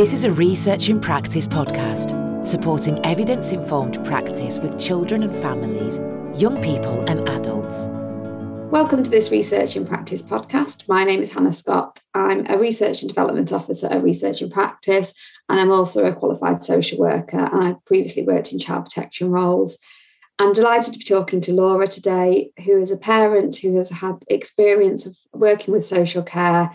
This is a Research in Practice podcast, supporting evidence informed practice with children and families, young people and adults. Welcome to this Research in Practice podcast. My name is Hannah Scott. I'm a Research and Development Officer at Research in Practice, and I'm also a qualified social worker. And I've previously worked in child protection roles. I'm delighted to be talking to Laura today, who is a parent who has had experience of working with social care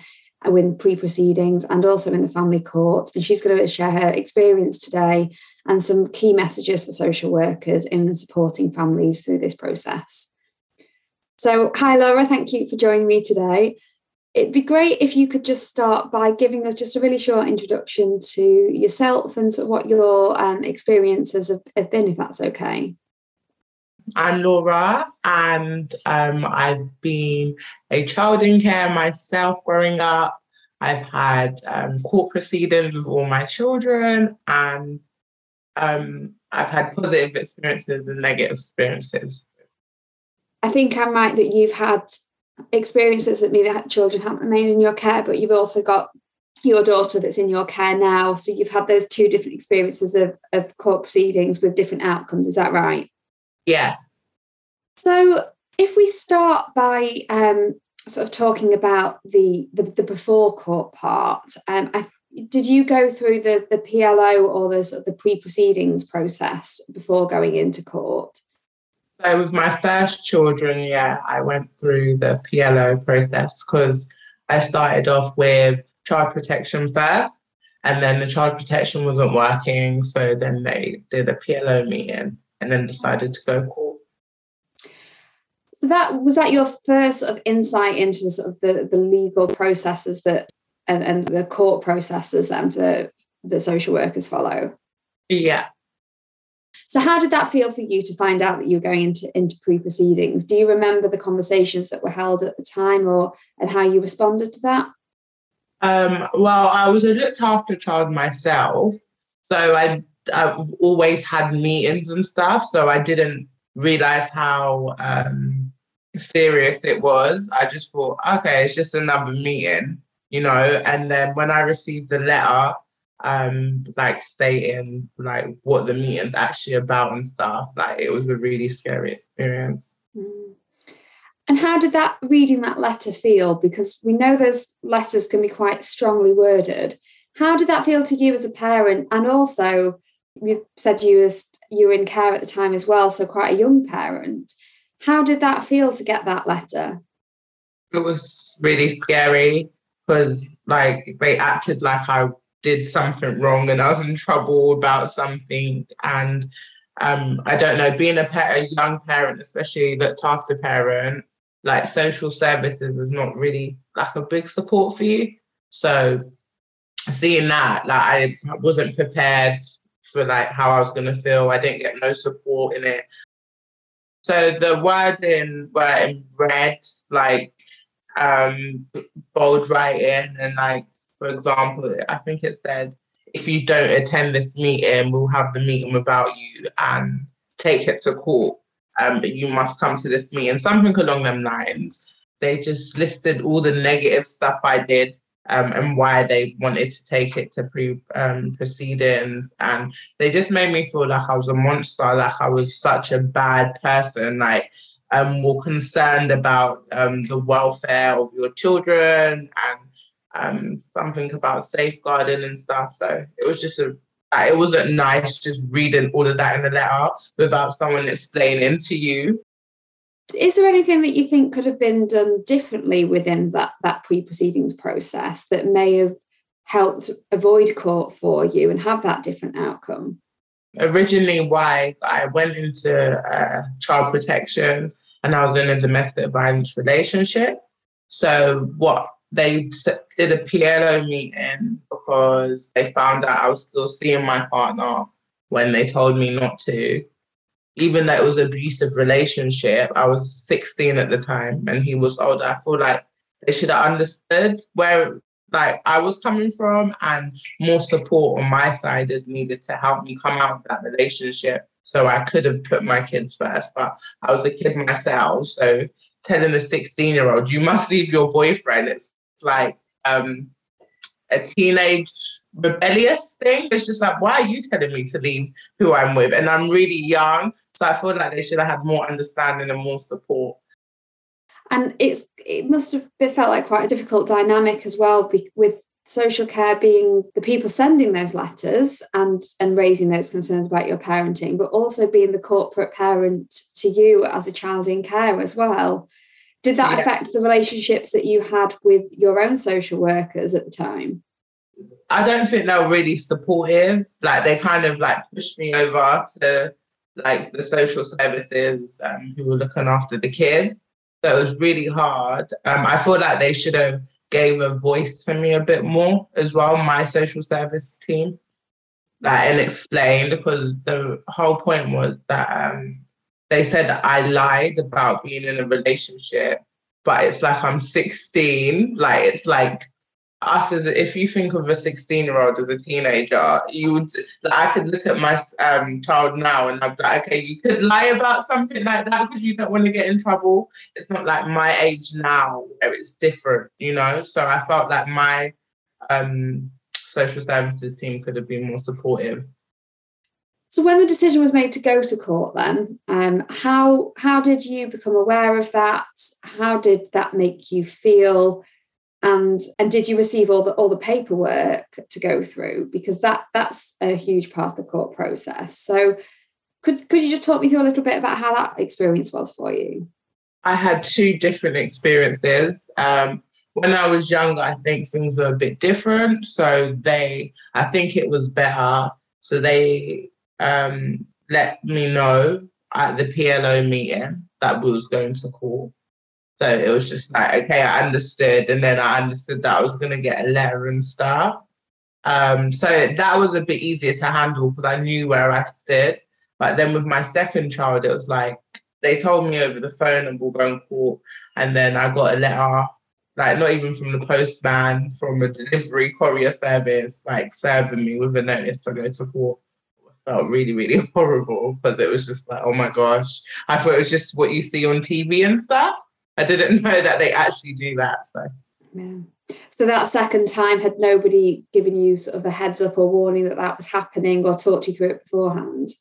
with pre proceedings and also in the family court. And she's going to share her experience today and some key messages for social workers in supporting families through this process. So, hi, Laura, thank you for joining me today. It'd be great if you could just start by giving us just a really short introduction to yourself and sort of what your um, experiences have, have been, if that's okay. I'm Laura, and um, I've been a child in care myself growing up. I've had um, court proceedings with all my children, and um, I've had positive experiences and negative experiences. I think I'm right that you've had experiences that maybe children haven't remained in your care, but you've also got your daughter that's in your care now. So you've had those two different experiences of, of court proceedings with different outcomes. Is that right? Yes. So if we start by um, sort of talking about the the, the before court part, um, I, did you go through the the PLO or the sort of the pre proceedings process before going into court? So with my first children, yeah, I went through the PLO process because I started off with child protection first, and then the child protection wasn't working, so then they did a PLO meeting and then decided to go court. So that was that your first sort of insight into sort of the, the legal processes that and, and the court processes then for the social workers follow? Yeah. So how did that feel for you to find out that you were going into, into pre-proceedings? Do you remember the conversations that were held at the time or and how you responded to that? Um, well, I was a looked after child myself. So I I've always had meetings and stuff, so I didn't realize how um, serious it was. I just thought, okay, it's just another meeting, you know. And then when I received the letter, um, like stating like what the meeting's actually about and stuff, like it was a really scary experience. Mm. And how did that reading that letter feel? Because we know those letters can be quite strongly worded. How did that feel to you as a parent? And also, you said you was you were in care at the time as well, so quite a young parent. How did that feel to get that letter? It was really scary because like they acted like I did something wrong and I was in trouble about something. And um, I don't know, being a, a young parent, especially looked after parent, like social services is not really like a big support for you. So seeing that, like I wasn't prepared for like how I was gonna feel. I didn't get no support in it. So the wording were in red, like um, bold writing, and like for example, I think it said, "If you don't attend this meeting, we'll have the meeting without you and take it to court. Um, but you must come to this meeting." Something along them lines. They just listed all the negative stuff I did um, and why they wanted to take it to pre um, proceedings. And they just made me feel like I was a monster, like I was such a bad person, like um, more concerned about um, the welfare of your children and um, something about safeguarding and stuff. So it was just a it wasn't nice just reading all of that in the letter without someone explaining to you is there anything that you think could have been done differently within that that pre-proceedings process that may have helped avoid court for you and have that different outcome? Originally why i went into uh, child protection and i was in a domestic violence relationship. So what they did a PLO meeting because they found out I was still seeing my partner when they told me not to even though it was an abusive relationship, I was 16 at the time and he was older. I feel like they should have understood where like I was coming from and more support on my side is needed to help me come out of that relationship. So I could have put my kids first, but I was a kid myself. So telling a 16 year old, you must leave your boyfriend, it's like, um, a teenage rebellious thing. It's just like, why are you telling me to leave who I'm with? And I'm really young. So I feel like they should have had more understanding and more support. And it's it must have felt like quite a difficult dynamic as well with social care being the people sending those letters and and raising those concerns about your parenting, but also being the corporate parent to you as a child in care as well. Did that yeah. affect the relationships that you had with your own social workers at the time? I don't think they were really supportive. Like they kind of like pushed me over to like the social services um, who were looking after the kids. So it was really hard. Um, I feel like they should have gave a voice to me a bit more as well, my social service team. Like and explained because the whole point was that um, they said I lied about being in a relationship, but it's like I'm 16. Like it's like us as if you think of a 16 year old as a teenager, you would like I could look at my um, child now and I'd be like, okay, you could lie about something like that because you don't want to get in trouble. It's not like my age now where it's different, you know. So I felt like my um, social services team could have been more supportive. So when the decision was made to go to court, then um, how how did you become aware of that? How did that make you feel? And and did you receive all the all the paperwork to go through? Because that that's a huge part of the court process. So could could you just talk me through a little bit about how that experience was for you? I had two different experiences. Um, when I was younger, I think things were a bit different. So they, I think it was better. So they um, let me know at the PLO meeting that we was going to court. So it was just like, okay, I understood. And then I understood that I was going to get a letter and stuff. Um, so that was a bit easier to handle because I knew where I stood. But then with my second child, it was like they told me over the phone and we'll go and court. And then I got a letter, like not even from the postman, from a delivery courier service, like serving me with a notice to go to court felt really, really horrible because it was just like, oh my gosh. I thought it was just what you see on TV and stuff. I didn't know that they actually do that. So yeah. So that second time, had nobody given you sort of a heads up or warning that that was happening or talked you through it beforehand?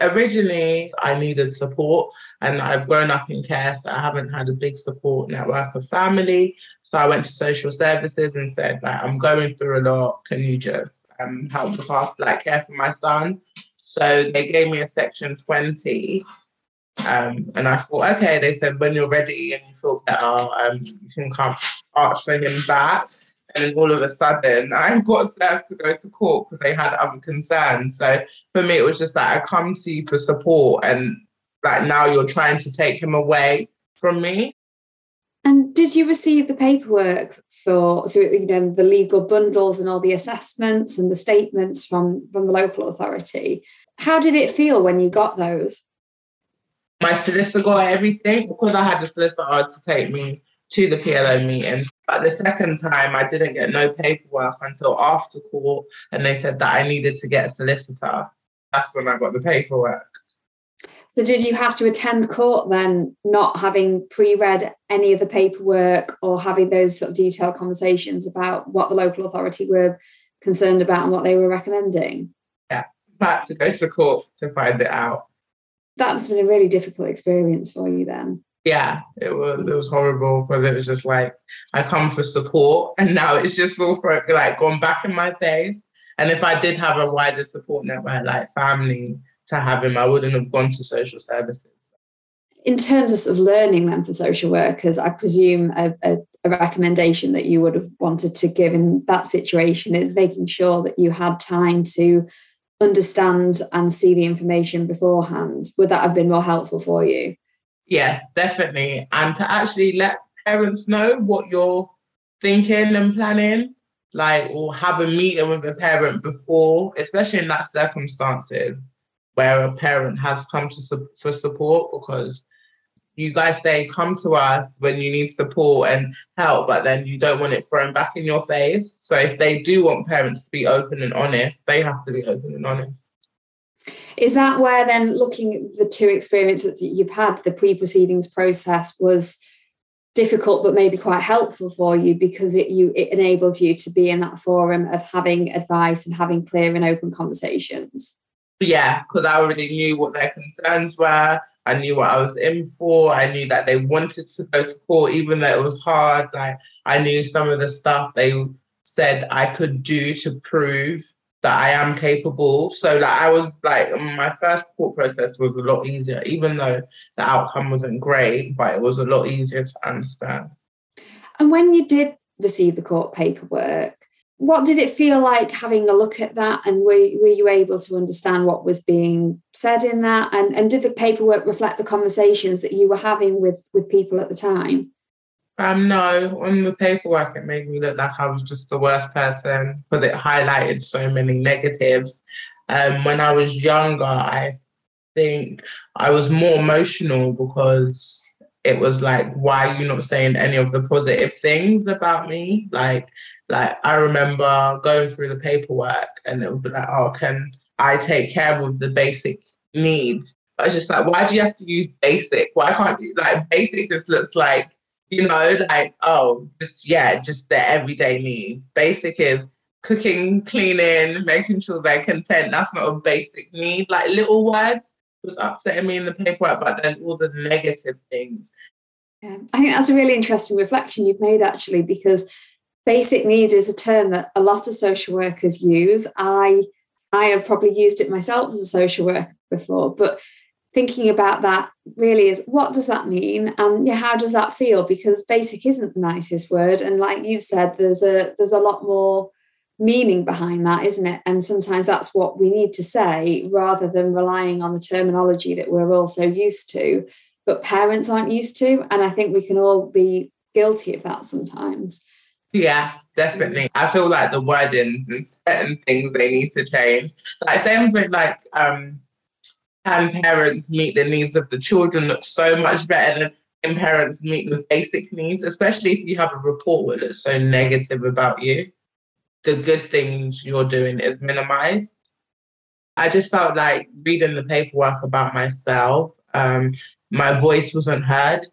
Originally, I needed support, and I've grown up in care, so I haven't had a big support network of family. So I went to social services and said, like, I'm going through a lot. Can you just um, help look after, like, care for my son? So they gave me a section 20 um, and I thought, okay, they said when you're ready and you feel better, um, you can come ask for him back. And then all of a sudden, I got served to go to court because they had other concerns. So for me, it was just like I come to you for support, and like now you're trying to take him away from me. Did you receive the paperwork for through you know the legal bundles and all the assessments and the statements from from the local authority? How did it feel when you got those? my solicitor got everything because I had a solicitor to take me to the PLO meeting. But the second time, I didn't get no paperwork until after court, and they said that I needed to get a solicitor. That's when I got the paperwork. So, did you have to attend court then, not having pre read any of the paperwork or having those sort of detailed conversations about what the local authority were concerned about and what they were recommending? Yeah, I had to go to court to find it out that must have been a really difficult experience for you then. Yeah, it was. It was horrible because it was just like I come for support, and now it's just all like gone back in my face. And if I did have a wider support network, like family, to have him, I wouldn't have gone to social services. In terms of, sort of learning them for social workers, I presume a, a, a recommendation that you would have wanted to give in that situation is making sure that you had time to understand and see the information beforehand. Would that have been more helpful for you? Yes definitely. And to actually let parents know what you're thinking and planning like or have a meeting with a parent before especially in that circumstances where a parent has come to su- for support because you guys say come to us when you need support and help, but then you don't want it thrown back in your face. So if they do want parents to be open and honest, they have to be open and honest. Is that where then looking at the two experiences that you've had, the pre-proceedings process was difficult but maybe quite helpful for you because it you it enabled you to be in that forum of having advice and having clear and open conversations yeah because i already knew what their concerns were i knew what i was in for i knew that they wanted to go to court even though it was hard like i knew some of the stuff they said i could do to prove that I am capable. So like I was like my first court process was a lot easier, even though the outcome wasn't great, but it was a lot easier to understand. And when you did receive the court paperwork, what did it feel like having a look at that and were, were you able to understand what was being said in that and, and did the paperwork reflect the conversations that you were having with with people at the time um, no, on the paperwork, it made me look like I was just the worst person because it highlighted so many negatives. Um, when I was younger, I think I was more emotional because it was like, why are you not saying any of the positive things about me? Like, like I remember going through the paperwork and it would be like, oh, can I take care of the basic needs? I was just like, why do you have to use basic? Why can't you like basic just looks like you know, like, oh, just, yeah, just the everyday need. Basic is cooking, cleaning, making sure they're content. That's not a basic need. Like little words was upsetting me in the paperwork, but then all the negative things. Yeah, I think that's a really interesting reflection you've made actually, because basic need is a term that a lot of social workers use. I I have probably used it myself as a social worker before, but thinking about that really is what does that mean? And yeah how does that feel? Because basic isn't the nicest word. And like you've said there's a there's a lot more meaning behind that isn't it? And sometimes that's what we need to say rather than relying on the terminology that we're all so used to. But parents aren't used to and i think we can all be guilty of that sometimes yeah, definitely. I feel like the wording and certain things they need to change. Like same with like um can parents meet the needs of the children look so much better than parents meet the basic needs, especially if you have a report that's so negative about you. The good things you're doing is minimized. I just felt like reading the paperwork about myself, um, my voice wasn't heard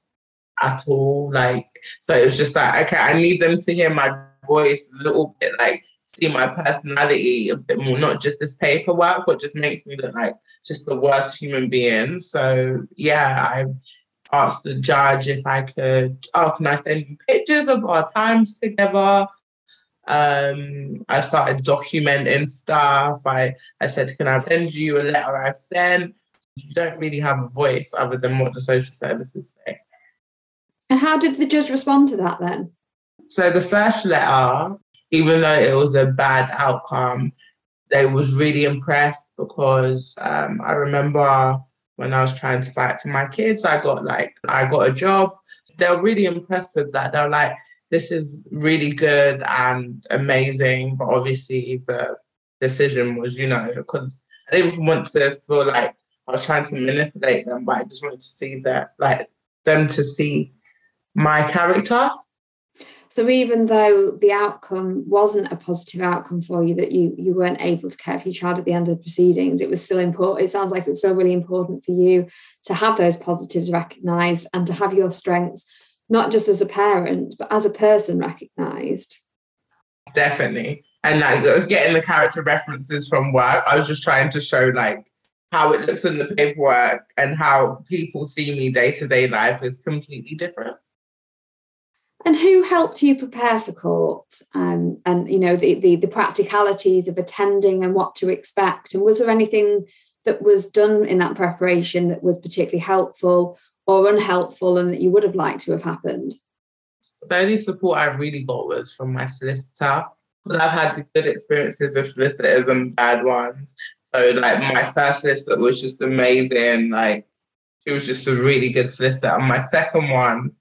at all. Like, so it was just like, okay, I need them to hear my voice a little bit. Like, see my personality a bit more, not just this paperwork, but just makes me look like just the worst human being. So yeah, I asked the judge if I could, oh, can I send you pictures of our times together? Um, I started documenting stuff. I, I said, can I send you a letter I've sent? You don't really have a voice other than what the social services say. And how did the judge respond to that then? So the first letter, even though it was a bad outcome, they was really impressed because um, I remember when I was trying to fight for my kids, I got like I got a job. They were really impressed with that. They're like, this is really good and amazing, but obviously the decision was, you know, because I didn't want to feel like I was trying to manipulate them, but I just wanted to see that, like them to see my character so even though the outcome wasn't a positive outcome for you, that you you weren't able to care for your child at the end of the proceedings, it was still important. It sounds like it was still really important for you to have those positives recognised and to have your strengths, not just as a parent, but as a person recognised. Definitely. And like getting the character references from work, I was just trying to show like how it looks in the paperwork and how people see me day to day life is completely different. And who helped you prepare for court um, and you know the, the, the practicalities of attending and what to expect? And was there anything that was done in that preparation that was particularly helpful or unhelpful and that you would have liked to have happened? The only support I really got was from my solicitor. Because I've had good experiences with solicitors and bad ones. So like my first solicitor was just amazing. Like he was just a really good solicitor. And my second one,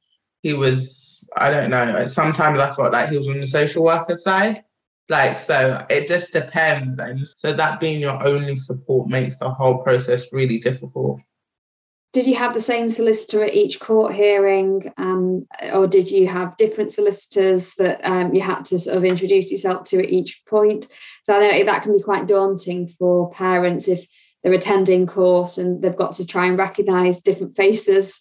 he was I don't know. Sometimes I felt like he was on the social worker side. Like, so it just depends. And so that being your only support makes the whole process really difficult. Did you have the same solicitor at each court hearing, um, or did you have different solicitors that um, you had to sort of introduce yourself to at each point? So I know that can be quite daunting for parents if they're attending court and they've got to try and recognise different faces.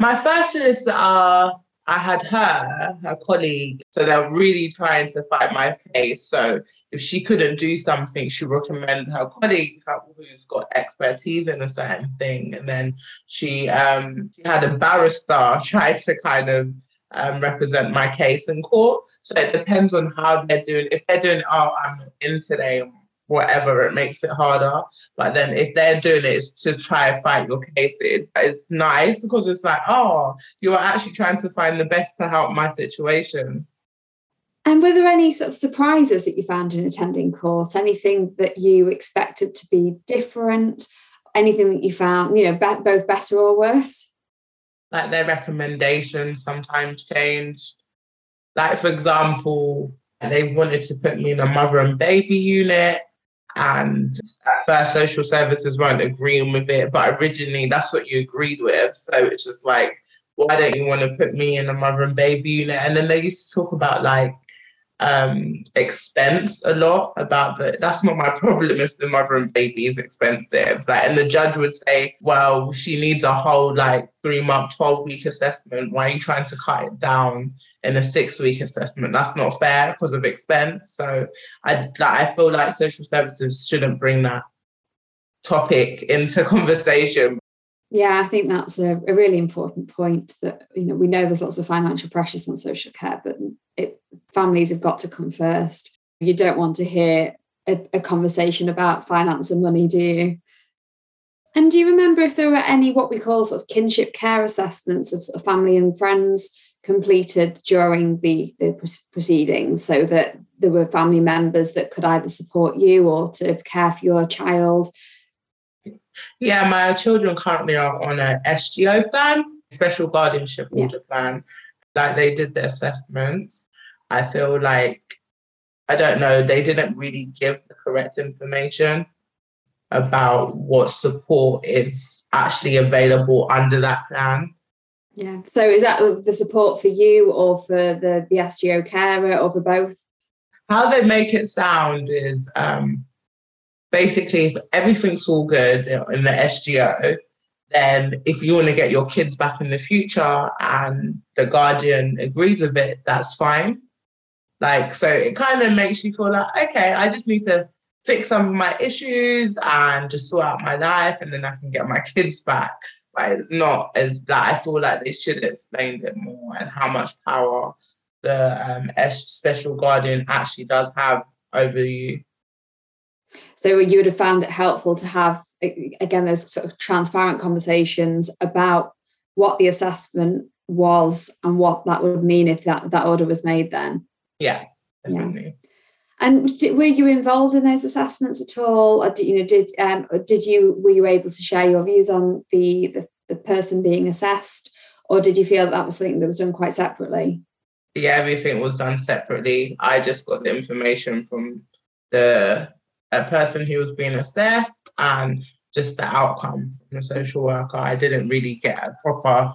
My first solicitor I had her, her colleague, so they're really trying to fight my case. So if she couldn't do something, she recommended her colleague who's got expertise in a certain thing. And then she um she had a barrister try to kind of um, represent my case in court. So it depends on how they're doing. If they're doing, oh, I'm in today, whatever, it makes it harder. But then if they're doing it to try and fight your case, it, it's nice because it's like, oh, you're actually trying to find the best to help my situation. And were there any sort of surprises that you found in attending court? Anything that you expected to be different? Anything that you found, you know, be- both better or worse? Like their recommendations sometimes changed. Like, for example, they wanted to put me in a mother and baby unit and first social services weren't agreeing with it but originally that's what you agreed with. So it's just like why don't you want to put me in a mother and baby unit? And then they used to talk about like um expense a lot about the that's not my problem if the mother and baby is expensive. Like and the judge would say well she needs a whole like three month 12 week assessment. Why are you trying to cut it down in a six week assessment. That's not fair because of expense. So I like I feel like social services shouldn't bring that topic into conversation. Yeah, I think that's a, a really important point that you know we know there's lots of financial pressures on social care, but it, families have got to come first. You don't want to hear a, a conversation about finance and money, do you? And do you remember if there were any what we call sort of kinship care assessments of, sort of family and friends completed during the, the proceedings so that there were family members that could either support you or to care for your child? Yeah, my children currently are on a SGO plan, special guardianship order yeah. plan. Like they did the assessments. I feel like, I don't know, they didn't really give the correct information about what support is actually available under that plan. Yeah. So is that the support for you or for the, the SGO carer or for both? How they make it sound is um, basically if everything's all good in the SGO, then if you want to get your kids back in the future and the guardian agrees with it, that's fine. Like, so it kind of makes you feel like, okay, I just need to fix some of my issues and just sort out my life and then I can get my kids back but it's not as that I feel like they should have explained it more and how much power the um, special guardian actually does have over you. So you would have found it helpful to have again those sort of transparent conversations about what the assessment was and what that would mean if that that order was made then. Yeah, definitely. Yeah. And were you involved in those assessments at all? Or did, you know, did um, did you were you able to share your views on the, the the person being assessed, or did you feel that, that was something that was done quite separately? Yeah, everything was done separately. I just got the information from the person who was being assessed and just the outcome from the social worker. I didn't really get a proper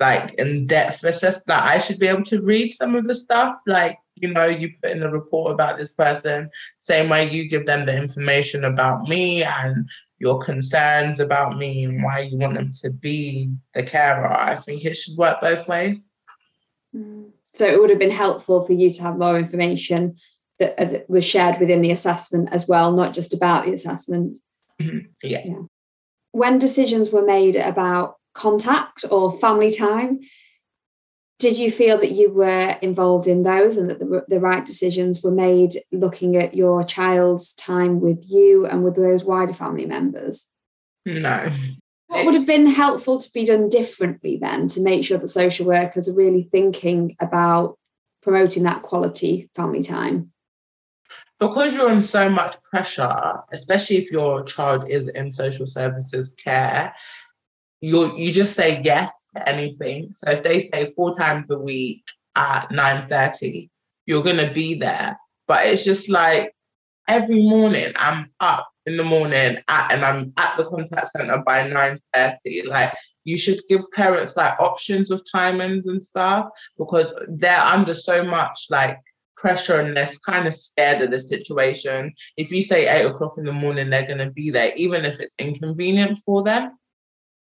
like in-depth assessment. That I should be able to read some of the stuff like you know, you put in a report about this person, same way you give them the information about me and your concerns about me and why you want them to be the carer. I think it should work both ways. Mm. So it would have been helpful for you to have more information that, uh, that was shared within the assessment as well, not just about the assessment. Mm-hmm. Yeah. yeah. When decisions were made about contact or family time, did you feel that you were involved in those and that the, the right decisions were made looking at your child's time with you and with those wider family members? No. What would have been helpful to be done differently then to make sure that social workers are really thinking about promoting that quality family time? Because you're in so much pressure, especially if your child is in social services care, you you just say yes to anything. So if they say four times a week at 9:30, you're gonna be there. But it's just like every morning I'm up in the morning at, and I'm at the contact center by 9:30. Like you should give parents like options of timings and stuff because they're under so much like pressure and they're kind of scared of the situation. If you say eight o'clock in the morning, they're to be there, even if it's inconvenient for them.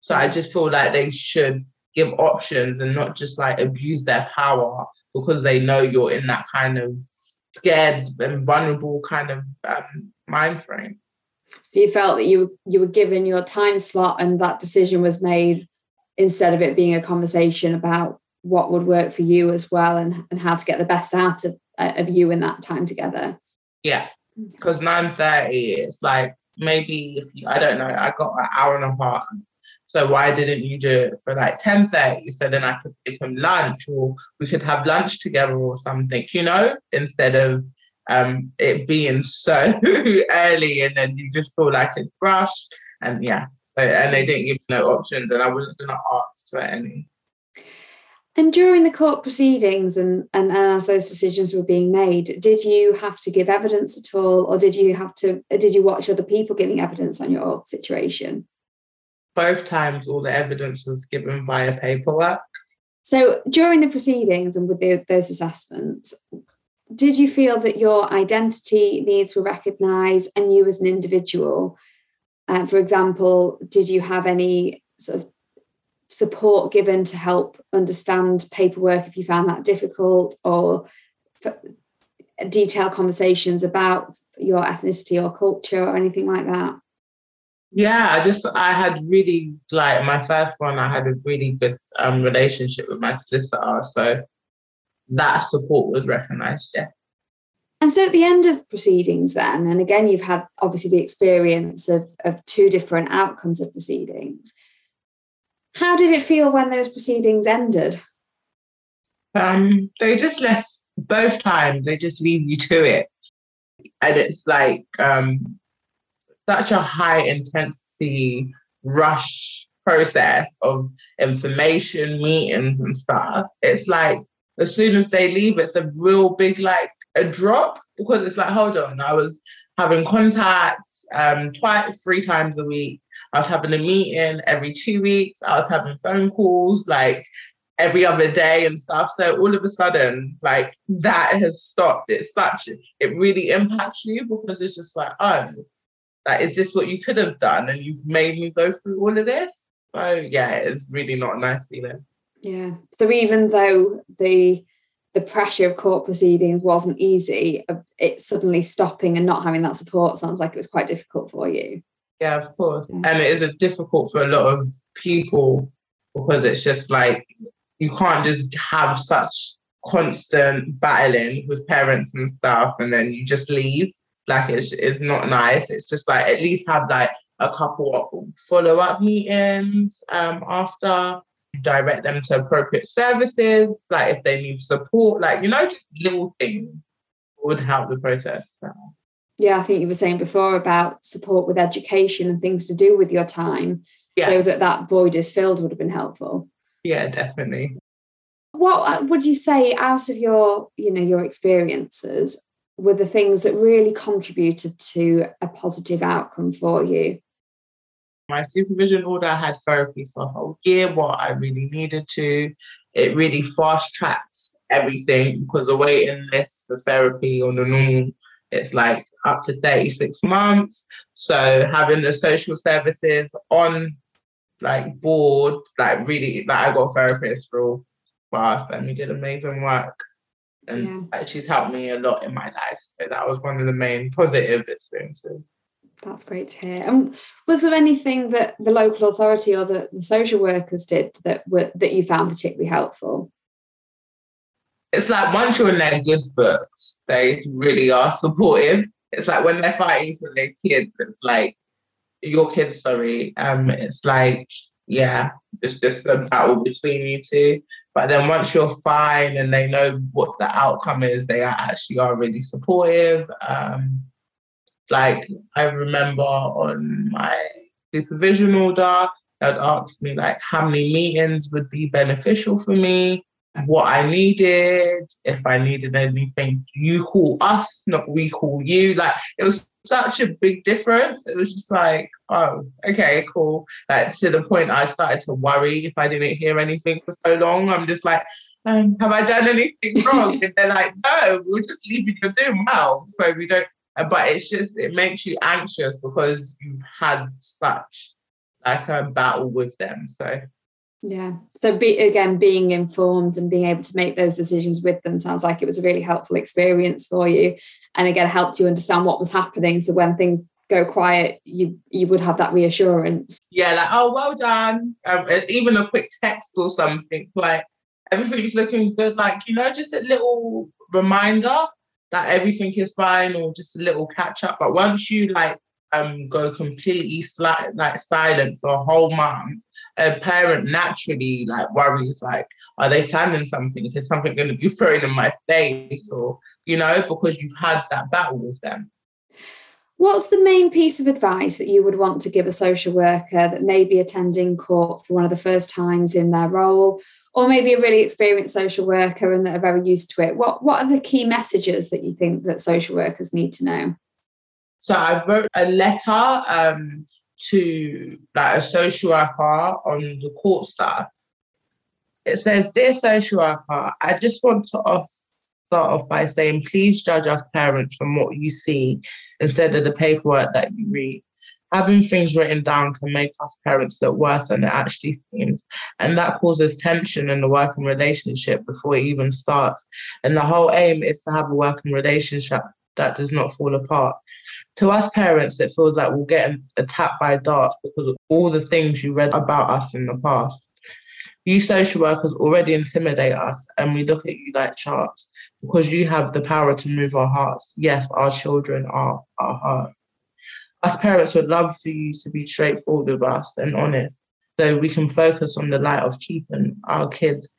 So I just feel like they should give options and not just like abuse their power because they know you're in that kind of scared and vulnerable kind of um, mind frame. So you felt that you you were given your time slot and that decision was made instead of it being a conversation about what would work for you as well and, and how to get the best out of, uh, of you in that time together. Yeah, because 9.30, it's like maybe if you, I don't know, I got an hour and a half. So why didn't you do it for like 10.30? So then I could give him lunch or we could have lunch together or something, you know, instead of um, it being so early and then you just feel like it's rushed. And yeah, and they didn't give no options and I wasn't going to ask for any. And during the court proceedings and, and, as those decisions were being made, did you have to give evidence at all, or did you have to did you watch other people giving evidence on your situation? Both times all the evidence was given via paperwork. So during the proceedings and with the, those assessments, did you feel that your identity needs were recognised and you as an individual? Uh, for example, did you have any sort of support given to help understand paperwork if you found that difficult or detailed conversations about your ethnicity or culture or anything like that? Yeah, I just I had really like my first one. I had a really good um, relationship with my solicitor, so that support was recognised. Yeah. And so at the end of proceedings, then, and again, you've had obviously the experience of, of two different outcomes of proceedings. How did it feel when those proceedings ended? Um, they just left both times, they just leave you to it. And it's like um, such a high intensity rush process of information, meetings, and stuff. It's like as soon as they leave, it's a real big like a drop because it's like, hold on, I was having contacts um, twice, three times a week. I was having a meeting every two weeks. I was having phone calls like every other day and stuff. So all of a sudden, like that has stopped. It's such it really impacts you because it's just like, oh, like is this what you could have done? And you've made me go through all of this. So yeah, it's really not a nice feeling. Yeah. So even though the the pressure of court proceedings wasn't easy, uh, it suddenly stopping and not having that support sounds like it was quite difficult for you. Yeah, of course. Yeah. And it is difficult for a lot of people because it's just like you can't just have such constant battling with parents and stuff and then you just leave. Like it's, it's not nice. It's just like at least have like a couple of follow-up meetings um, after direct them to appropriate services like if they need support like you know just little things would help the process yeah, I think you were saying before about support with education and things to do with your time yes. so that that void is filled would have been helpful. Yeah, definitely. What uh, would you say out of your, you know, your experiences were the things that really contributed to a positive outcome for you? My supervision order I had therapy for a whole year, what I really needed to. It really fast tracks everything because the waiting list for therapy on the normal it's like up to 36 months. So having the social services on like board, like really like I got a therapist for fast and we did amazing work. And yeah. she's helped me a lot in my life. So that was one of the main positive experiences. That's great to hear. And was there anything that the local authority or the, the social workers did that were that you found particularly helpful? It's like once you're in their good books, they really are supportive. It's like when they're fighting for their kids, it's like your kids, sorry. Um, it's like, yeah, it's just a battle between you two. But then once you're fine and they know what the outcome is, they are actually are really supportive. Um, like I remember on my supervision order, they'd asked me like how many meetings would be beneficial for me what I needed, if I needed anything, you call us, not we call you. Like it was such a big difference. It was just like, oh, okay, cool. Like to the point I started to worry if I didn't hear anything for so long. I'm just like, um, have I done anything wrong? and they're like, no, we're just leaving you doing well. So we don't but it's just it makes you anxious because you've had such like a battle with them. So Yeah. So be, again, being informed and being able to make those decisions with them sounds like it was a really helpful experience for you. And again, helped you understand what was happening. So when things go quiet, you you would have that reassurance. Yeah, like, oh well done. Um, even a quick text or something, like everything's looking good. Like, you know, just a little reminder that everything is fine or just a little catch up. But once you like um go completely sli- like silent for a whole month, a parent naturally like worries like, are they planning something? Is something going to be thrown in my face or you know because you've had that battle with them. What's the main piece of advice that you would want to give a social worker that may be attending court for one of the first times in their role, or maybe a really experienced social worker and that are very used to it? What What are the key messages that you think that social workers need to know? So I wrote a letter um, to like a social worker on the court staff. It says, "Dear social worker, I just want to off start off by saying, please judge us parents from what you see instead of the paperwork that you read. Having things written down can make us parents look worse than it actually seems. And that causes tension in the working relationship before it even starts. And the whole aim is to have a working relationship that does not fall apart. To us parents, it feels like we're getting attacked by darts because of all the things you read about us in the past. You social workers already intimidate us and we look at you like sharks because you have the power to move our hearts. Yes, our children are our heart. Us parents would love for you to be straightforward with us and honest so we can focus on the light of keeping our kids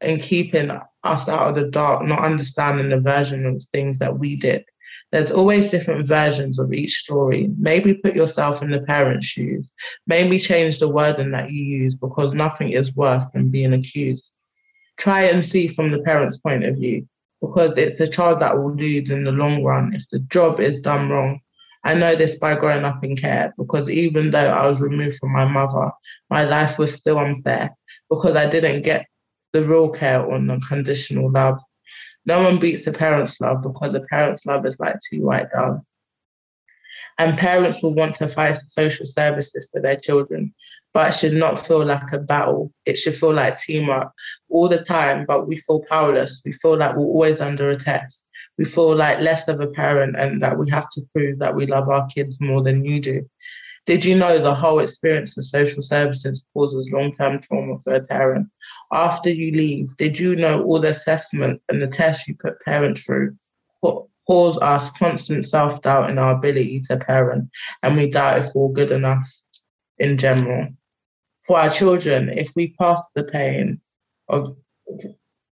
and keeping us out of the dark, not understanding the version of things that we did. There's always different versions of each story. Maybe put yourself in the parent's shoes. Maybe change the wording that you use because nothing is worse than being accused. Try and see from the parent's point of view because it's the child that will lose in the long run if the job is done wrong. I know this by growing up in care because even though I was removed from my mother, my life was still unfair because I didn't get the real care or unconditional love. No one beats a parent's love because a parent's love is like two white doves. And parents will want to fight social services for their children, but it should not feel like a battle. It should feel like teamwork all the time, but we feel powerless. We feel like we're always under a test. We feel like less of a parent and that we have to prove that we love our kids more than you do. Did you know the whole experience of social services causes long term trauma for a parent? After you leave, did you know all the assessment and the tests you put parents through cause us constant self doubt in our ability to parent, and we doubt if we're good enough in general? For our children, if we pass the pain of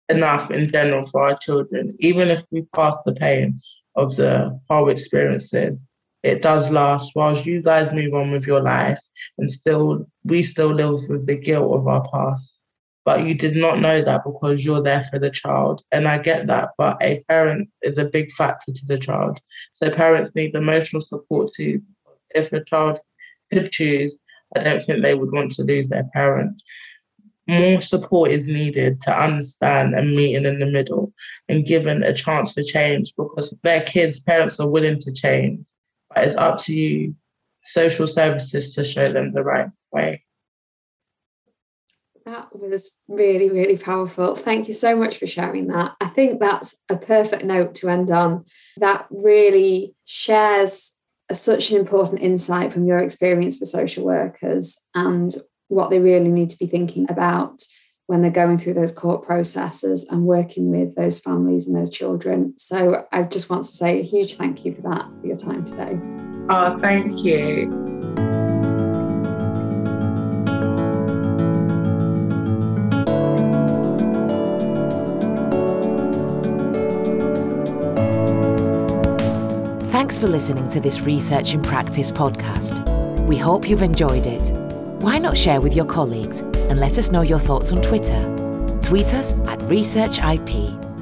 enough in general for our children, even if we pass the pain of the whole experiences, it does last whilst you guys move on with your life and still we still live with the guilt of our past. But you did not know that because you're there for the child. And i get that but a parent is a big factor to the child. So parents need emotional support too if a child could choose i don't think they would want to lose their parent. More support is needed to understand and meeting in the middle and given a chance to change because their kids parents are willing to change but it's up to you, social services, to show them the right way. That was really, really powerful. Thank you so much for sharing that. I think that's a perfect note to end on. That really shares a, such an important insight from your experience for social workers and what they really need to be thinking about when they're going through those court processes and working with those families and those children. So I just want to say a huge thank you for that, for your time today. Oh, thank you. Thanks for listening to this Research in Practice podcast. We hope you've enjoyed it. Why not share with your colleagues and let us know your thoughts on Twitter? Tweet us at ResearchIP